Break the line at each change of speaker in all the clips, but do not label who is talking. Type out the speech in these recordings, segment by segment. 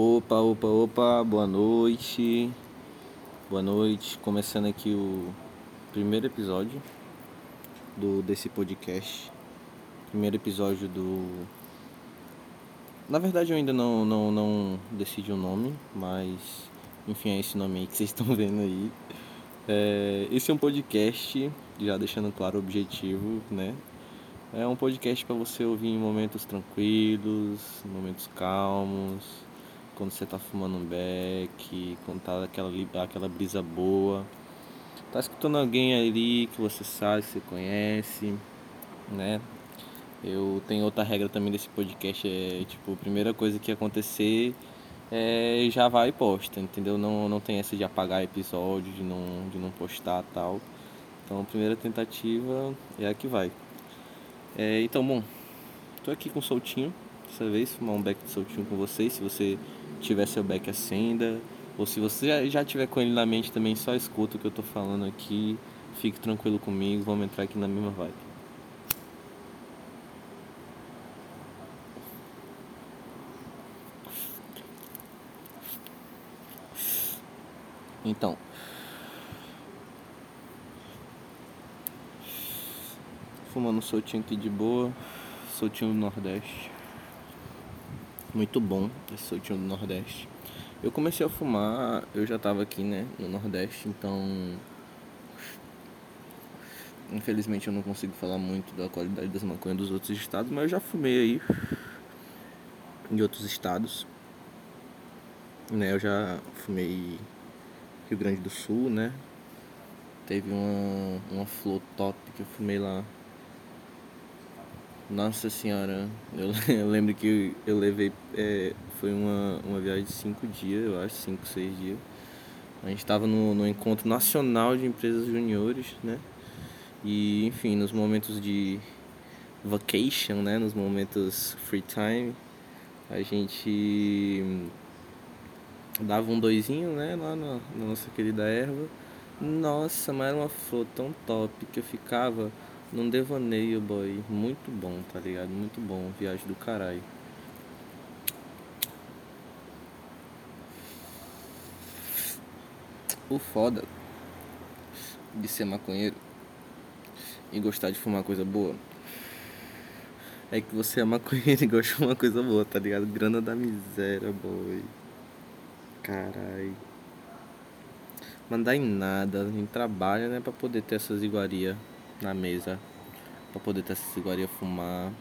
Opa, opa, opa, boa noite. Boa noite. Começando aqui o primeiro episódio do desse podcast. Primeiro episódio do Na verdade eu ainda não não não decidi o nome, mas enfim, é esse nome aí que vocês estão vendo aí. É, esse é um podcast, já deixando claro o objetivo, né? É um podcast para você ouvir em momentos tranquilos, momentos calmos, quando você tá fumando um beck, quando tá aquela, aquela brisa boa. Tá escutando alguém ali que você sabe, que você conhece, né? Eu tenho outra regra também desse podcast, é tipo, a primeira coisa que acontecer é, já vai e posta, entendeu? Não, não tem essa de apagar episódio, de não, de não postar tal. Então a primeira tentativa é a que vai. É, então, bom, tô aqui com o Soltinho, dessa vez, fumar um beck de Soltinho com vocês. Se você tiver seu beck acenda, ou se você já tiver com ele na mente também, só escuta o que eu tô falando aqui. Fique tranquilo comigo, vamos entrar aqui na mesma vibe. Então, fumando soltinho aqui de boa, soltinho do Nordeste. Muito bom esse soltinho do Nordeste. Eu comecei a fumar, eu já tava aqui, né, no Nordeste, então infelizmente eu não consigo falar muito da qualidade das maconhas dos outros estados, mas eu já fumei aí em outros estados. Né, eu já fumei Rio Grande do Sul, né? Teve uma, uma flor top que eu fumei lá nossa senhora, eu, eu lembro que eu levei. É, foi uma, uma viagem de cinco dias, eu acho, cinco, seis dias. A gente estava no, no encontro nacional de empresas juniores, né? E enfim, nos momentos de vacation, né? Nos momentos free time, a gente dava um doisinho, né? Lá na, na nossa querida erva. Nossa, mas era uma flor tão top que eu ficava num devaneio, boy. Muito bom, tá ligado? Muito bom. Viagem do caralho. O foda de ser maconheiro e gostar de fumar coisa boa é que você é maconheiro e gosta de fumar coisa boa, tá ligado? Grana da miséria, boy. Carai. Mandar em nada, a gente trabalha, né, pra poder ter essas iguarias na mesa para poder ter essa iguaria fumar.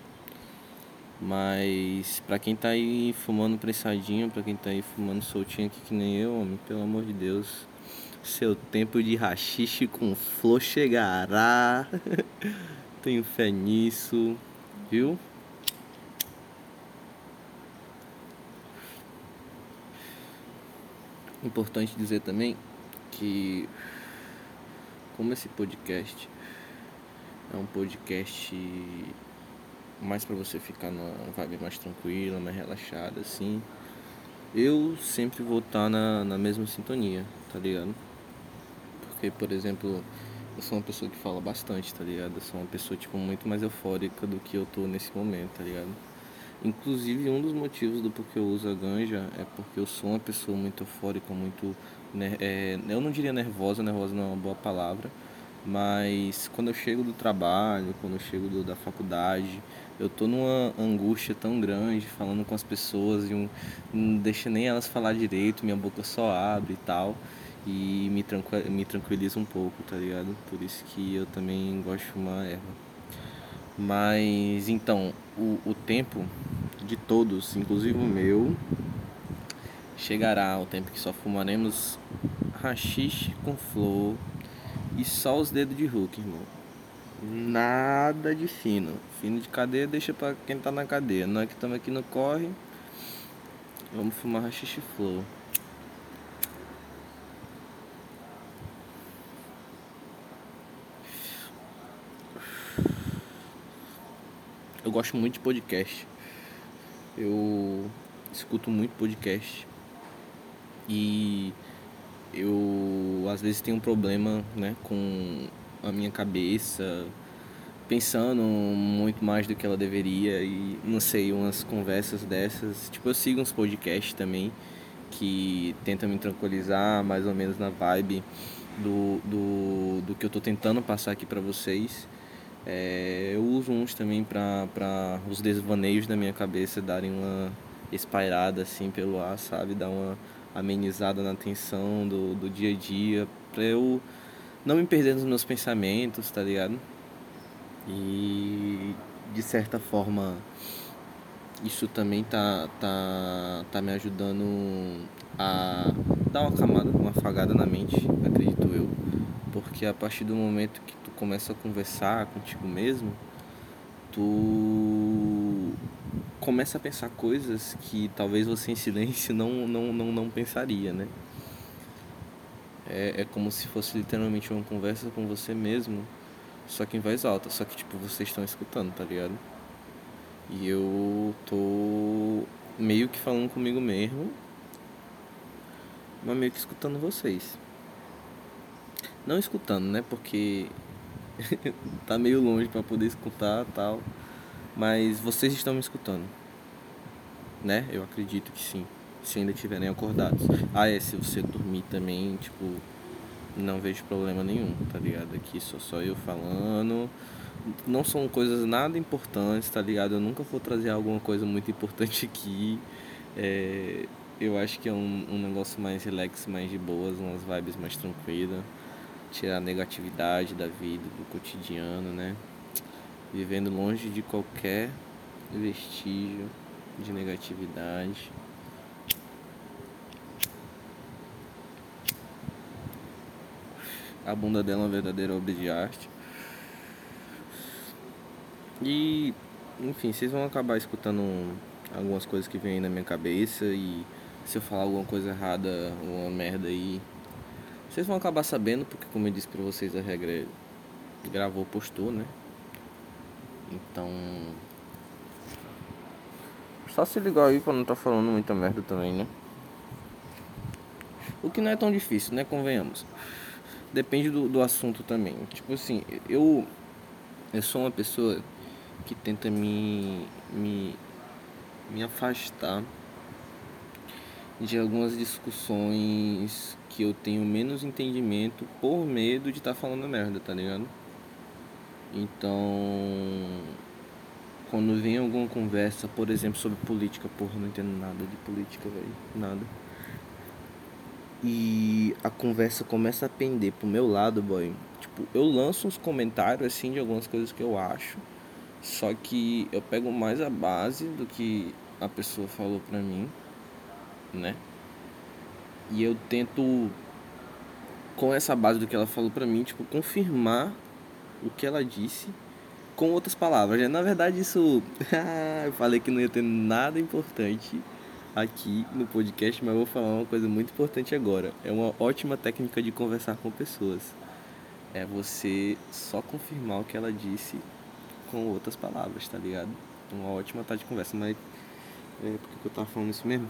Mas para quem tá aí fumando prensadinho, para quem tá aí fumando soltinho aqui que nem eu, homem, pelo amor de Deus, seu tempo de rachixe com flor chegará. Tenho fé nisso, viu? Importante dizer também que como esse podcast é um podcast mais para você ficar numa vibe mais tranquila, mais relaxada, assim. Eu sempre vou estar tá na, na mesma sintonia, tá ligado? Porque, por exemplo, eu sou uma pessoa que fala bastante, tá ligado? Eu sou uma pessoa, tipo, muito mais eufórica do que eu tô nesse momento, tá ligado? Inclusive, um dos motivos do porquê eu uso a ganja é porque eu sou uma pessoa muito eufórica, muito... É, eu não diria nervosa, nervosa não é uma boa palavra, mas quando eu chego do trabalho, quando eu chego do, da faculdade, eu tô numa angústia tão grande falando com as pessoas e um, não deixa nem elas falar direito, minha boca só abre e tal. E me, tranquil, me tranquiliza um pouco, tá ligado? Por isso que eu também gosto de fumar erva. Mas então, o, o tempo de todos, inclusive o meu, chegará o tempo que só fumaremos rachixe com flor e só os dedos de Hulk, irmão. Nada de fino. Fino de cadeia deixa pra quem tá na cadeia. Nós que estamos aqui no corre. Vamos fumar rachixe flor. Eu gosto muito de podcast. Eu escuto muito podcast. E eu às vezes tenho um problema né, com a minha cabeça, pensando muito mais do que ela deveria e não sei, umas conversas dessas. Tipo, eu sigo uns podcasts também que tentam me tranquilizar mais ou menos na vibe do, do, do que eu tô tentando passar aqui para vocês. É, eu uso uns também para os desvaneios da minha cabeça darem uma espairada assim pelo ar, sabe? Dar uma amenizada na tensão do, do dia a dia, pra eu não me perder nos meus pensamentos, tá ligado? E de certa forma isso também tá, tá, tá me ajudando a dar uma camada, uma afagada na mente, acredito eu. Porque a partir do momento que tu começa a conversar contigo mesmo, tu começa a pensar coisas que talvez você em silêncio não, não, não, não pensaria, né? É, é como se fosse literalmente uma conversa com você mesmo, só que em voz alta, só que tipo, vocês estão escutando, tá ligado? E eu tô meio que falando comigo mesmo, mas meio que escutando vocês. Não escutando, né? Porque tá meio longe para poder escutar tal. Mas vocês estão me escutando. Né? Eu acredito que sim. Se ainda estiverem acordados. Ah, é, se você dormir também, tipo, não vejo problema nenhum, tá ligado? Aqui sou só eu falando. Não são coisas nada importantes, tá ligado? Eu nunca vou trazer alguma coisa muito importante aqui. É, eu acho que é um, um negócio mais relax, mais de boas, umas vibes mais tranquilas tirar a negatividade da vida, do cotidiano, né? Vivendo longe de qualquer vestígio de negatividade. A bunda dela é uma verdadeira obra de arte. E, enfim, vocês vão acabar escutando algumas coisas que vêm na minha cabeça e se eu falar alguma coisa errada, uma merda aí, vocês vão acabar sabendo, porque como eu disse pra vocês, a regra é gravou, postou, né? Então. Só se ligar aí pra não tá falando muita merda também, né? O que não é tão difícil, né? Convenhamos. Depende do, do assunto também. Tipo assim, eu. Eu sou uma pessoa que tenta me. me. me afastar de algumas discussões que eu tenho menos entendimento por medo de estar tá falando merda, tá ligado? Então, quando vem alguma conversa, por exemplo, sobre política, porra, não entendo nada de política, velho, nada. E a conversa começa a pender pro meu lado, boy. Tipo, eu lanço uns comentários assim de algumas coisas que eu acho, só que eu pego mais a base do que a pessoa falou pra mim, né? E eu tento, com essa base do que ela falou pra mim, tipo, confirmar o que ela disse com outras palavras. Na verdade, isso. eu falei que não ia ter nada importante aqui no podcast, mas eu vou falar uma coisa muito importante agora. É uma ótima técnica de conversar com pessoas. É você só confirmar o que ela disse com outras palavras, tá ligado? Uma ótima tática de conversa, mas. É, por que eu tava falando isso mesmo?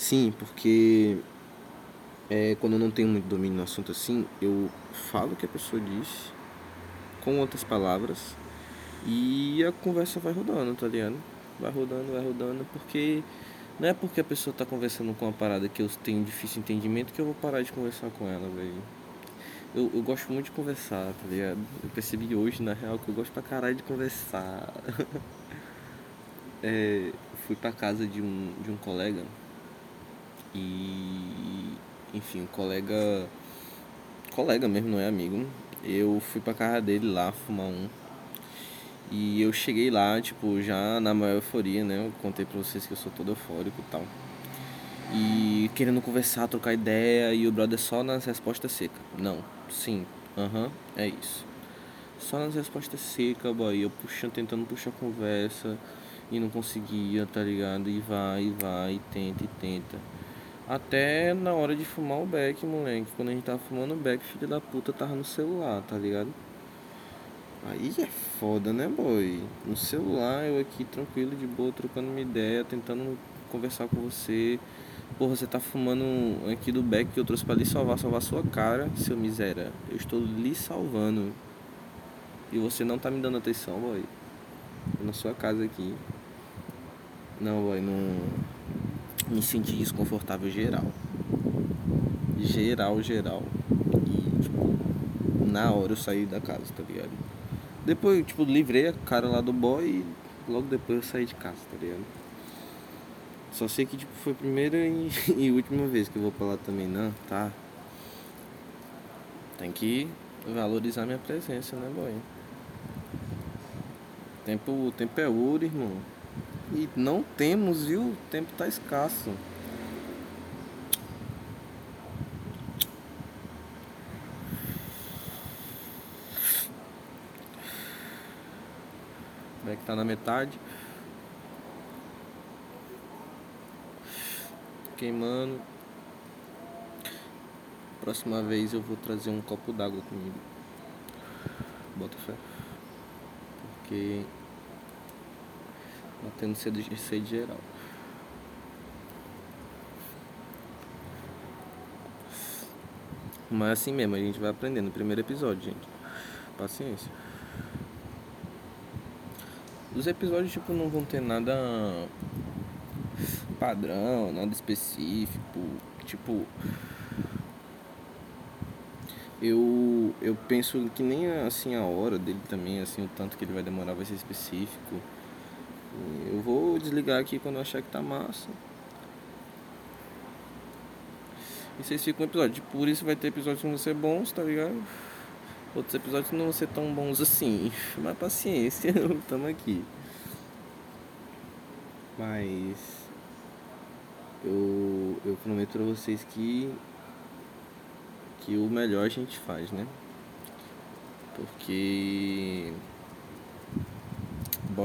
Sim, porque é, quando eu não tenho muito domínio no assunto assim, eu falo o que a pessoa disse com outras palavras e a conversa vai rodando, tá ligado? Vai rodando, vai rodando, porque não é porque a pessoa tá conversando com uma parada que eu tenho difícil entendimento que eu vou parar de conversar com ela, velho. Eu, eu gosto muito de conversar, tá ligado? Eu percebi hoje, na real, que eu gosto pra caralho de conversar. é, fui pra casa de um, de um colega e enfim, um colega. Colega mesmo, não é amigo. Eu fui pra casa dele lá fumar um. E eu cheguei lá, tipo, já na maior euforia, né? Eu contei pra vocês que eu sou todo eufórico e tal. E querendo conversar, trocar ideia, e o brother só nas respostas secas. Não, sim, aham, é isso. Só nas respostas secas, boy. Eu puxando, tentando puxar conversa e não conseguia, tá ligado? E vai, e vai, e tenta, e tenta. Até na hora de fumar o beck, moleque. Quando a gente tava fumando o beck, filho da puta tava no celular, tá ligado? Aí é foda, né, boy? No celular, eu aqui tranquilo, de boa, trocando uma ideia, tentando conversar com você. Porra, você tá fumando aqui do beck que eu trouxe pra lhe salvar, salvar sua cara, seu miséria. Eu estou lhe salvando. E você não tá me dando atenção, boy. Na sua casa aqui. Não, boy, não. Me senti desconfortável geral. Geral, geral. E, tipo, na hora eu saí da casa, tá ligado? Depois, tipo, livrei a cara lá do boy e logo depois eu saí de casa, tá ligado? Só sei que tipo, foi a primeira e, e última vez que eu vou pra lá também, não, tá? Tem que valorizar minha presença, né, boy? Tempo, tempo é ouro, irmão. E não temos, viu? O tempo tá escasso. Como é que tá na metade? Queimando. Próxima vez eu vou trazer um copo d'água comigo. Bota fé. Porque tendo sede, sede geral. Mas assim mesmo, a gente vai aprendendo no primeiro episódio, gente. Paciência. Os episódios, tipo, não vão ter nada padrão, nada específico. Tipo, eu, eu penso que nem assim a hora dele também, assim, o tanto que ele vai demorar vai ser específico. Eu vou desligar aqui quando eu achar que tá massa. E vocês ficam um episódio. Por isso vai ter episódios que vão ser bons, tá ligado? Outros episódios não vão ser tão bons assim. Mas paciência, tamo aqui. Mas eu, eu prometo pra vocês que que o melhor a gente faz, né? Porque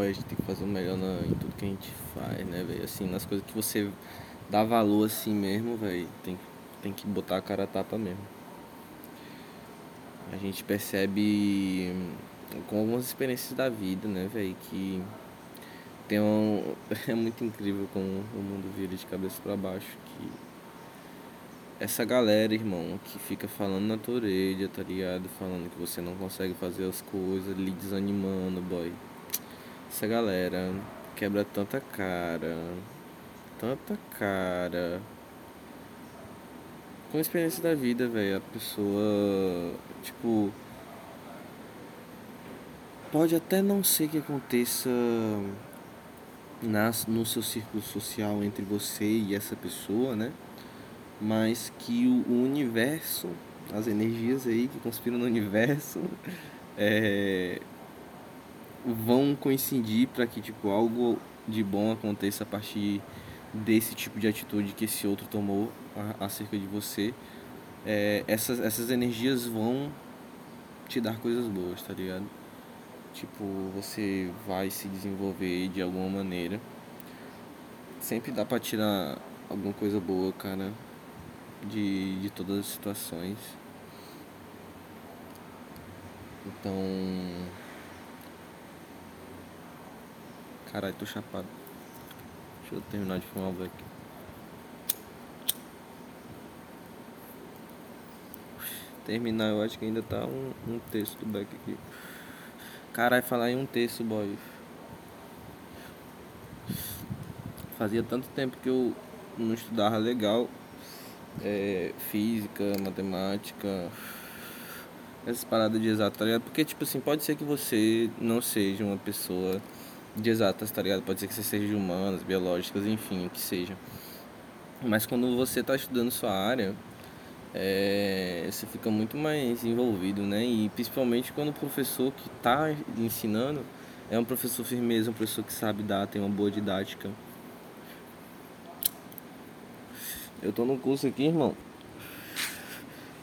a gente tem que fazer o melhor na, em tudo que a gente faz, né, velho? Assim, nas coisas que você dá valor assim mesmo, velho, tem, tem que botar a cara a tapa mesmo. A gente percebe com algumas experiências da vida, né, velho, que tem um, é muito incrível como o mundo vira de cabeça para baixo, que essa galera, irmão, que fica falando na tua orelha, tá ligado? Falando que você não consegue fazer as coisas, lhe desanimando, boy. Essa galera quebra tanta cara, tanta cara. Com a experiência da vida, velho, a pessoa, tipo, pode até não ser que aconteça nas, no seu círculo social entre você e essa pessoa, né? mas que o, o universo, as energias aí que conspiram no universo, é, vão coincidir para que tipo algo de bom aconteça a partir desse tipo de atitude que esse outro tomou acerca de você. É, essas, essas energias vão te dar coisas boas, tá ligado? Tipo, você vai se desenvolver de alguma maneira. Sempre dá pra tirar alguma coisa boa, cara de, de todas as situações. Então. Caralho, tô chapado. Deixa eu terminar de fumar o black. Terminar, eu acho que ainda tá um, um texto do back aqui. Caralho, falar em um texto, boy. Fazia tanto tempo que eu não estudava legal é, física, matemática, essas paradas de exato, tá ligado? Porque, tipo assim, pode ser que você não seja uma pessoa de exatas, tá ligado? Pode ser que você seja de humanas, biológicas, enfim, o que seja. Mas quando você tá estudando sua área, é, você fica muito mais envolvido, né? E principalmente quando o professor que tá ensinando é um professor firmeza, um professor que sabe dar, tem uma boa didática. Eu tô no curso aqui, irmão.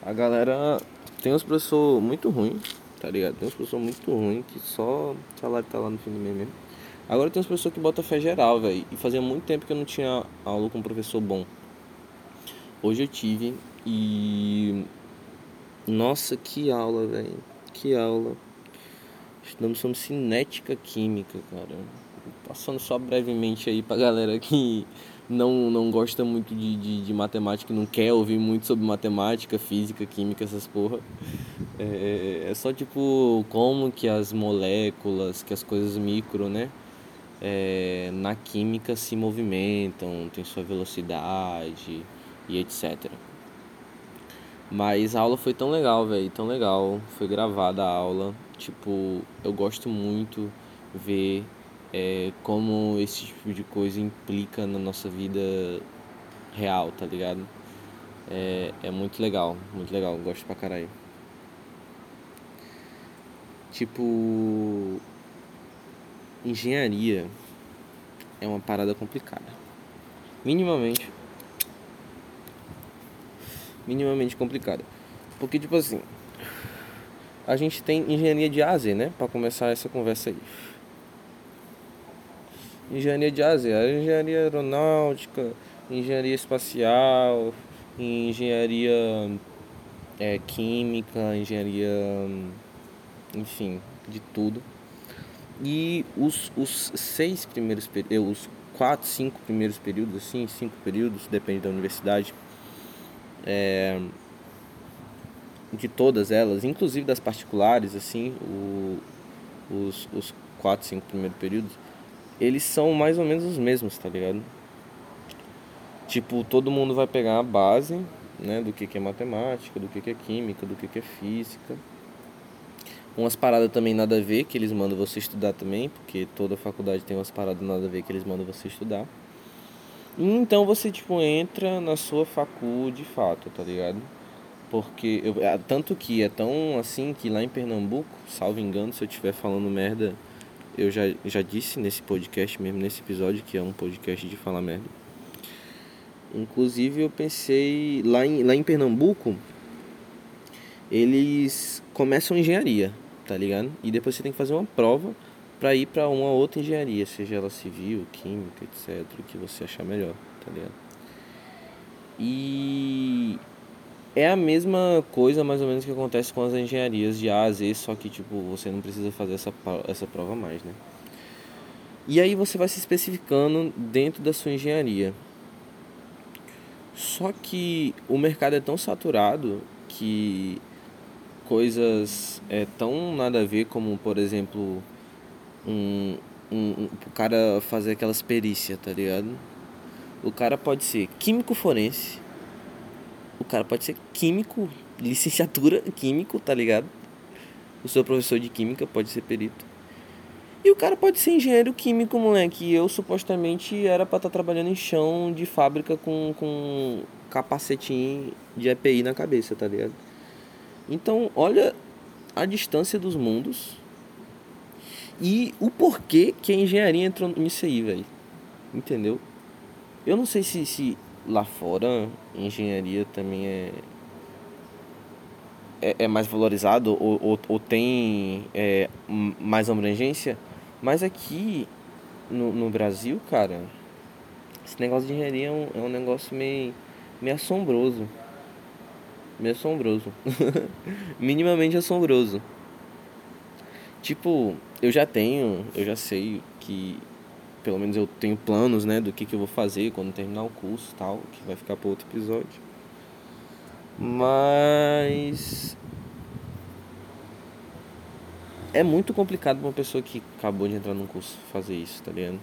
A galera tem uns professores muito ruins, tá ligado? Tem uns professores muito ruins que só o salário tá lá no fim do mês mesmo. Agora tem uns professores que botam fé geral, velho. E fazia muito tempo que eu não tinha aula com um professor bom. Hoje eu tive e. Nossa, que aula, velho. Que aula. Estudando sobre cinética química, cara. Passando só brevemente aí pra galera que não, não gosta muito de, de, de matemática, não quer ouvir muito sobre matemática, física, química, essas porra. É, é só tipo como que as moléculas, que as coisas micro, né? É, na química se movimentam, tem sua velocidade e etc. Mas a aula foi tão legal, velho, tão legal. Foi gravada a aula. Tipo, eu gosto muito ver é, como esse tipo de coisa implica na nossa vida real, tá ligado? É, é muito legal, muito legal, gosto pra caralho. Tipo, engenharia é uma parada complicada. Minimamente. Minimamente complicada. Porque, tipo assim, a gente tem engenharia de A a Z, né? Pra começar essa conversa aí. Engenharia de A a Z, engenharia aeronáutica, engenharia espacial, engenharia é, química, engenharia, enfim, de tudo. E os, os seis primeiros períodos, os quatro, cinco primeiros períodos, assim, cinco períodos, depende da universidade, é, de todas elas, inclusive das particulares, assim, o, os, os quatro, cinco primeiros períodos, eles são mais ou menos os mesmos, tá ligado? Tipo, todo mundo vai pegar a base, né, do que, que é matemática, do que, que é química, do que, que é física. Umas paradas também nada a ver que eles mandam você estudar também, porque toda faculdade tem umas paradas nada a ver que eles mandam você estudar. Então você, tipo, entra na sua facu de fato, tá ligado? Porque, eu, é, tanto que é tão assim que lá em Pernambuco, salvo engano, se eu estiver falando merda, eu já, já disse nesse podcast mesmo, nesse episódio, que é um podcast de falar merda. Inclusive eu pensei, lá em, lá em Pernambuco, eles começam engenharia, tá ligado? E depois você tem que fazer uma prova para ir para uma outra engenharia, seja ela civil, química, etc, o que você achar melhor, tá ligado? E é a mesma coisa mais ou menos que acontece com as engenharias de A a Z, só que tipo, você não precisa fazer essa, essa prova mais, né? E aí você vai se especificando dentro da sua engenharia. Só que o mercado é tão saturado que coisas é tão nada a ver como, por exemplo, um, um, um o cara fazer aquelas perícias, tá ligado? O cara pode ser químico forense, o cara pode ser químico, licenciatura químico, tá ligado? O seu professor de química pode ser perito. E o cara pode ser engenheiro químico, moleque. Eu supostamente era pra estar tá trabalhando em chão de fábrica com, com capacetinho de EPI na cabeça, tá ligado? Então, olha a distância dos mundos e o porquê que a engenharia entrou nisso aí, velho. Entendeu? Eu não sei se, se lá fora engenharia também é, é, é mais valorizado ou, ou, ou tem é, mais abrangência, mas aqui no, no Brasil, cara, esse negócio de engenharia é um, é um negócio meio, meio assombroso. Meio assombroso. Minimamente assombroso. Tipo, eu já tenho, eu já sei que pelo menos eu tenho planos, né, do que, que eu vou fazer quando terminar o curso tal, que vai ficar para outro episódio. Mas é muito complicado para uma pessoa que acabou de entrar num curso fazer isso, tá ligado?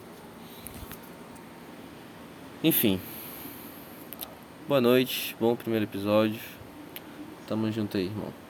Enfim. Boa noite, bom primeiro episódio. Tamo junto aí, irmão.